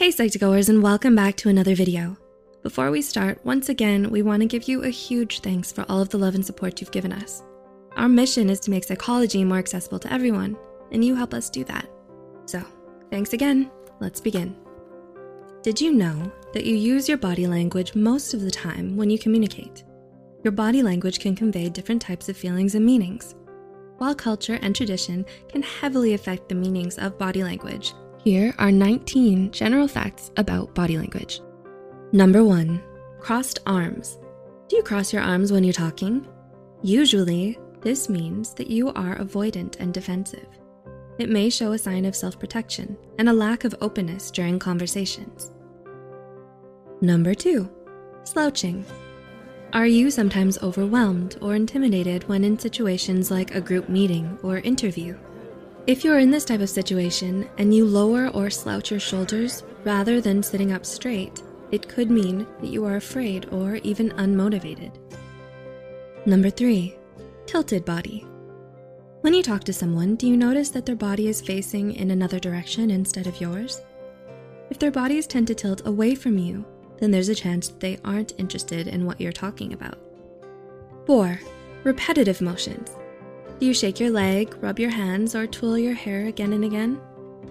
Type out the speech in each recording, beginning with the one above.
Hey Psych2Goers and welcome back to another video. Before we start, once again, we wanna give you a huge thanks for all of the love and support you've given us. Our mission is to make psychology more accessible to everyone, and you help us do that. So, thanks again, let's begin. Did you know that you use your body language most of the time when you communicate? Your body language can convey different types of feelings and meanings. While culture and tradition can heavily affect the meanings of body language, here are 19 general facts about body language. Number one, crossed arms. Do you cross your arms when you're talking? Usually, this means that you are avoidant and defensive. It may show a sign of self-protection and a lack of openness during conversations. Number two, slouching. Are you sometimes overwhelmed or intimidated when in situations like a group meeting or interview? If you're in this type of situation and you lower or slouch your shoulders rather than sitting up straight, it could mean that you are afraid or even unmotivated. Number three, tilted body. When you talk to someone, do you notice that their body is facing in another direction instead of yours? If their bodies tend to tilt away from you, then there's a chance they aren't interested in what you're talking about. Four, repetitive motions. Do you shake your leg, rub your hands, or twirl your hair again and again?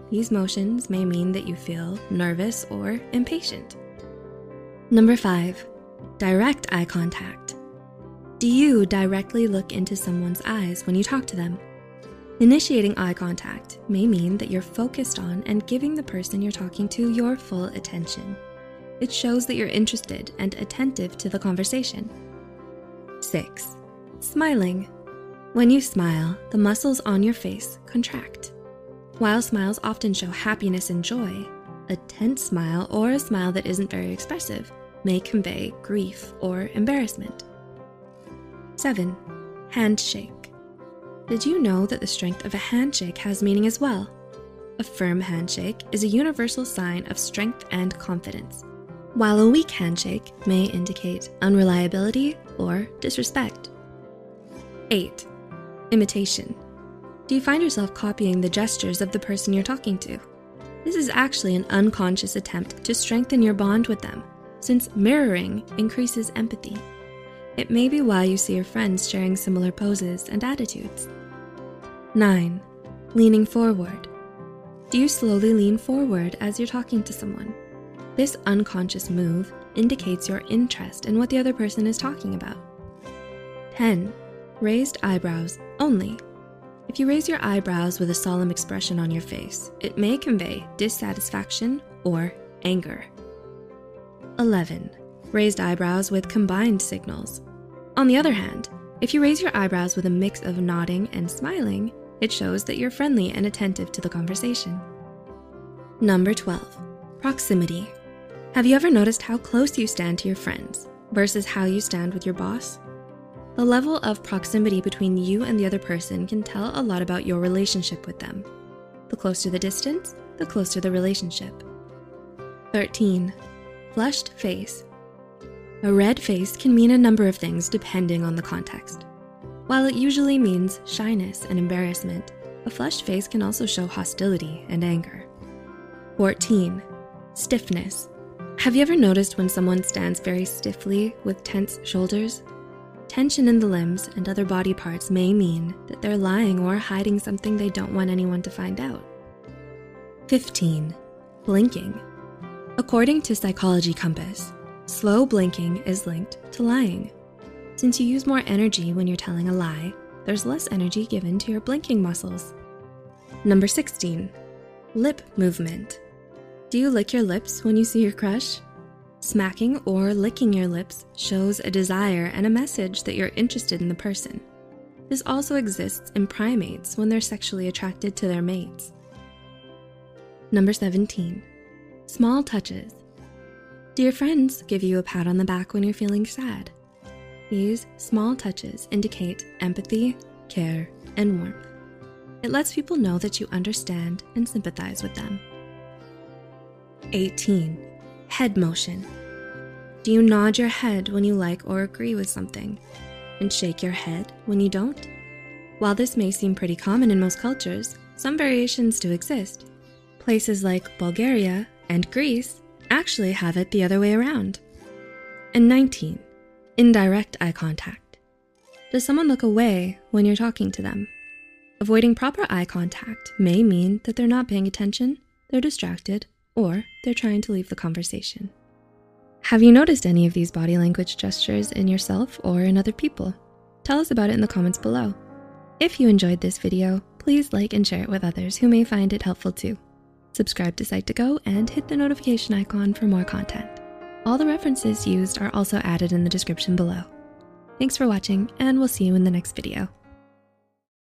These motions may mean that you feel nervous or impatient. Number five, direct eye contact. Do you directly look into someone's eyes when you talk to them? Initiating eye contact may mean that you're focused on and giving the person you're talking to your full attention. It shows that you're interested and attentive to the conversation. Six, smiling. When you smile, the muscles on your face contract. While smiles often show happiness and joy, a tense smile or a smile that isn't very expressive may convey grief or embarrassment. Seven, handshake. Did you know that the strength of a handshake has meaning as well? A firm handshake is a universal sign of strength and confidence, while a weak handshake may indicate unreliability or disrespect. Eight, imitation. Do you find yourself copying the gestures of the person you're talking to? This is actually an unconscious attempt to strengthen your bond with them, since mirroring increases empathy. It may be why you see your friends sharing similar poses and attitudes. Nine, leaning forward. Do you slowly lean forward as you're talking to someone? This unconscious move indicates your interest in what the other person is talking about. 10. Raised eyebrows only. If you raise your eyebrows with a solemn expression on your face, it may convey dissatisfaction or anger. 11. Raised eyebrows with combined signals. On the other hand, if you raise your eyebrows with a mix of nodding and smiling, it shows that you're friendly and attentive to the conversation. Number 12, proximity. Have you ever noticed how close you stand to your friends versus how you stand with your boss? The level of proximity between you and the other person can tell a lot about your relationship with them. The closer the distance, the closer the relationship. 13. Flushed face. A red face can mean a number of things depending on the context. While it usually means shyness and embarrassment, a flushed face can also show hostility and anger. 14. Stiffness. Have you ever noticed when someone stands very stiffly with tense shoulders? Tension in the limbs and other body parts may mean that they're lying or hiding something they don't want anyone to find out. 15. Blinking. According to Psychology Compass, slow blinking is linked to lying. Since you use more energy when you're telling a lie, there's less energy given to your blinking muscles. Number 16, lip movement. Do you lick your lips when you see your crush? Smacking or licking your lips shows a desire and a message that you're interested in the person. This also exists in primates when they're sexually attracted to their mates. Number 17, small touches. Do your friends give you a pat on the back when you're feeling sad? These small touches indicate empathy, care, and warmth. It lets people know that you understand and sympathize with them. 18. Head motion. Do you nod your head when you like or agree with something and shake your head when you don't? While this may seem pretty common in most cultures, some variations do exist. Places like Bulgaria, And Greece actually have it the other way around. And 19, indirect eye contact. Does someone look away when you're talking to them? Avoiding proper eye contact may mean that they're not paying attention, they're distracted, or they're trying to leave the conversation. Have you noticed any of these body language gestures in yourself or in other people? Tell us about it in the comments below. If you enjoyed this video, please like and share it with others who may find it helpful too. Subscribe to Psych2Go and hit the notification icon for more content. All the references used are also added in the description below. Thanks for watching and we'll see you in the next video.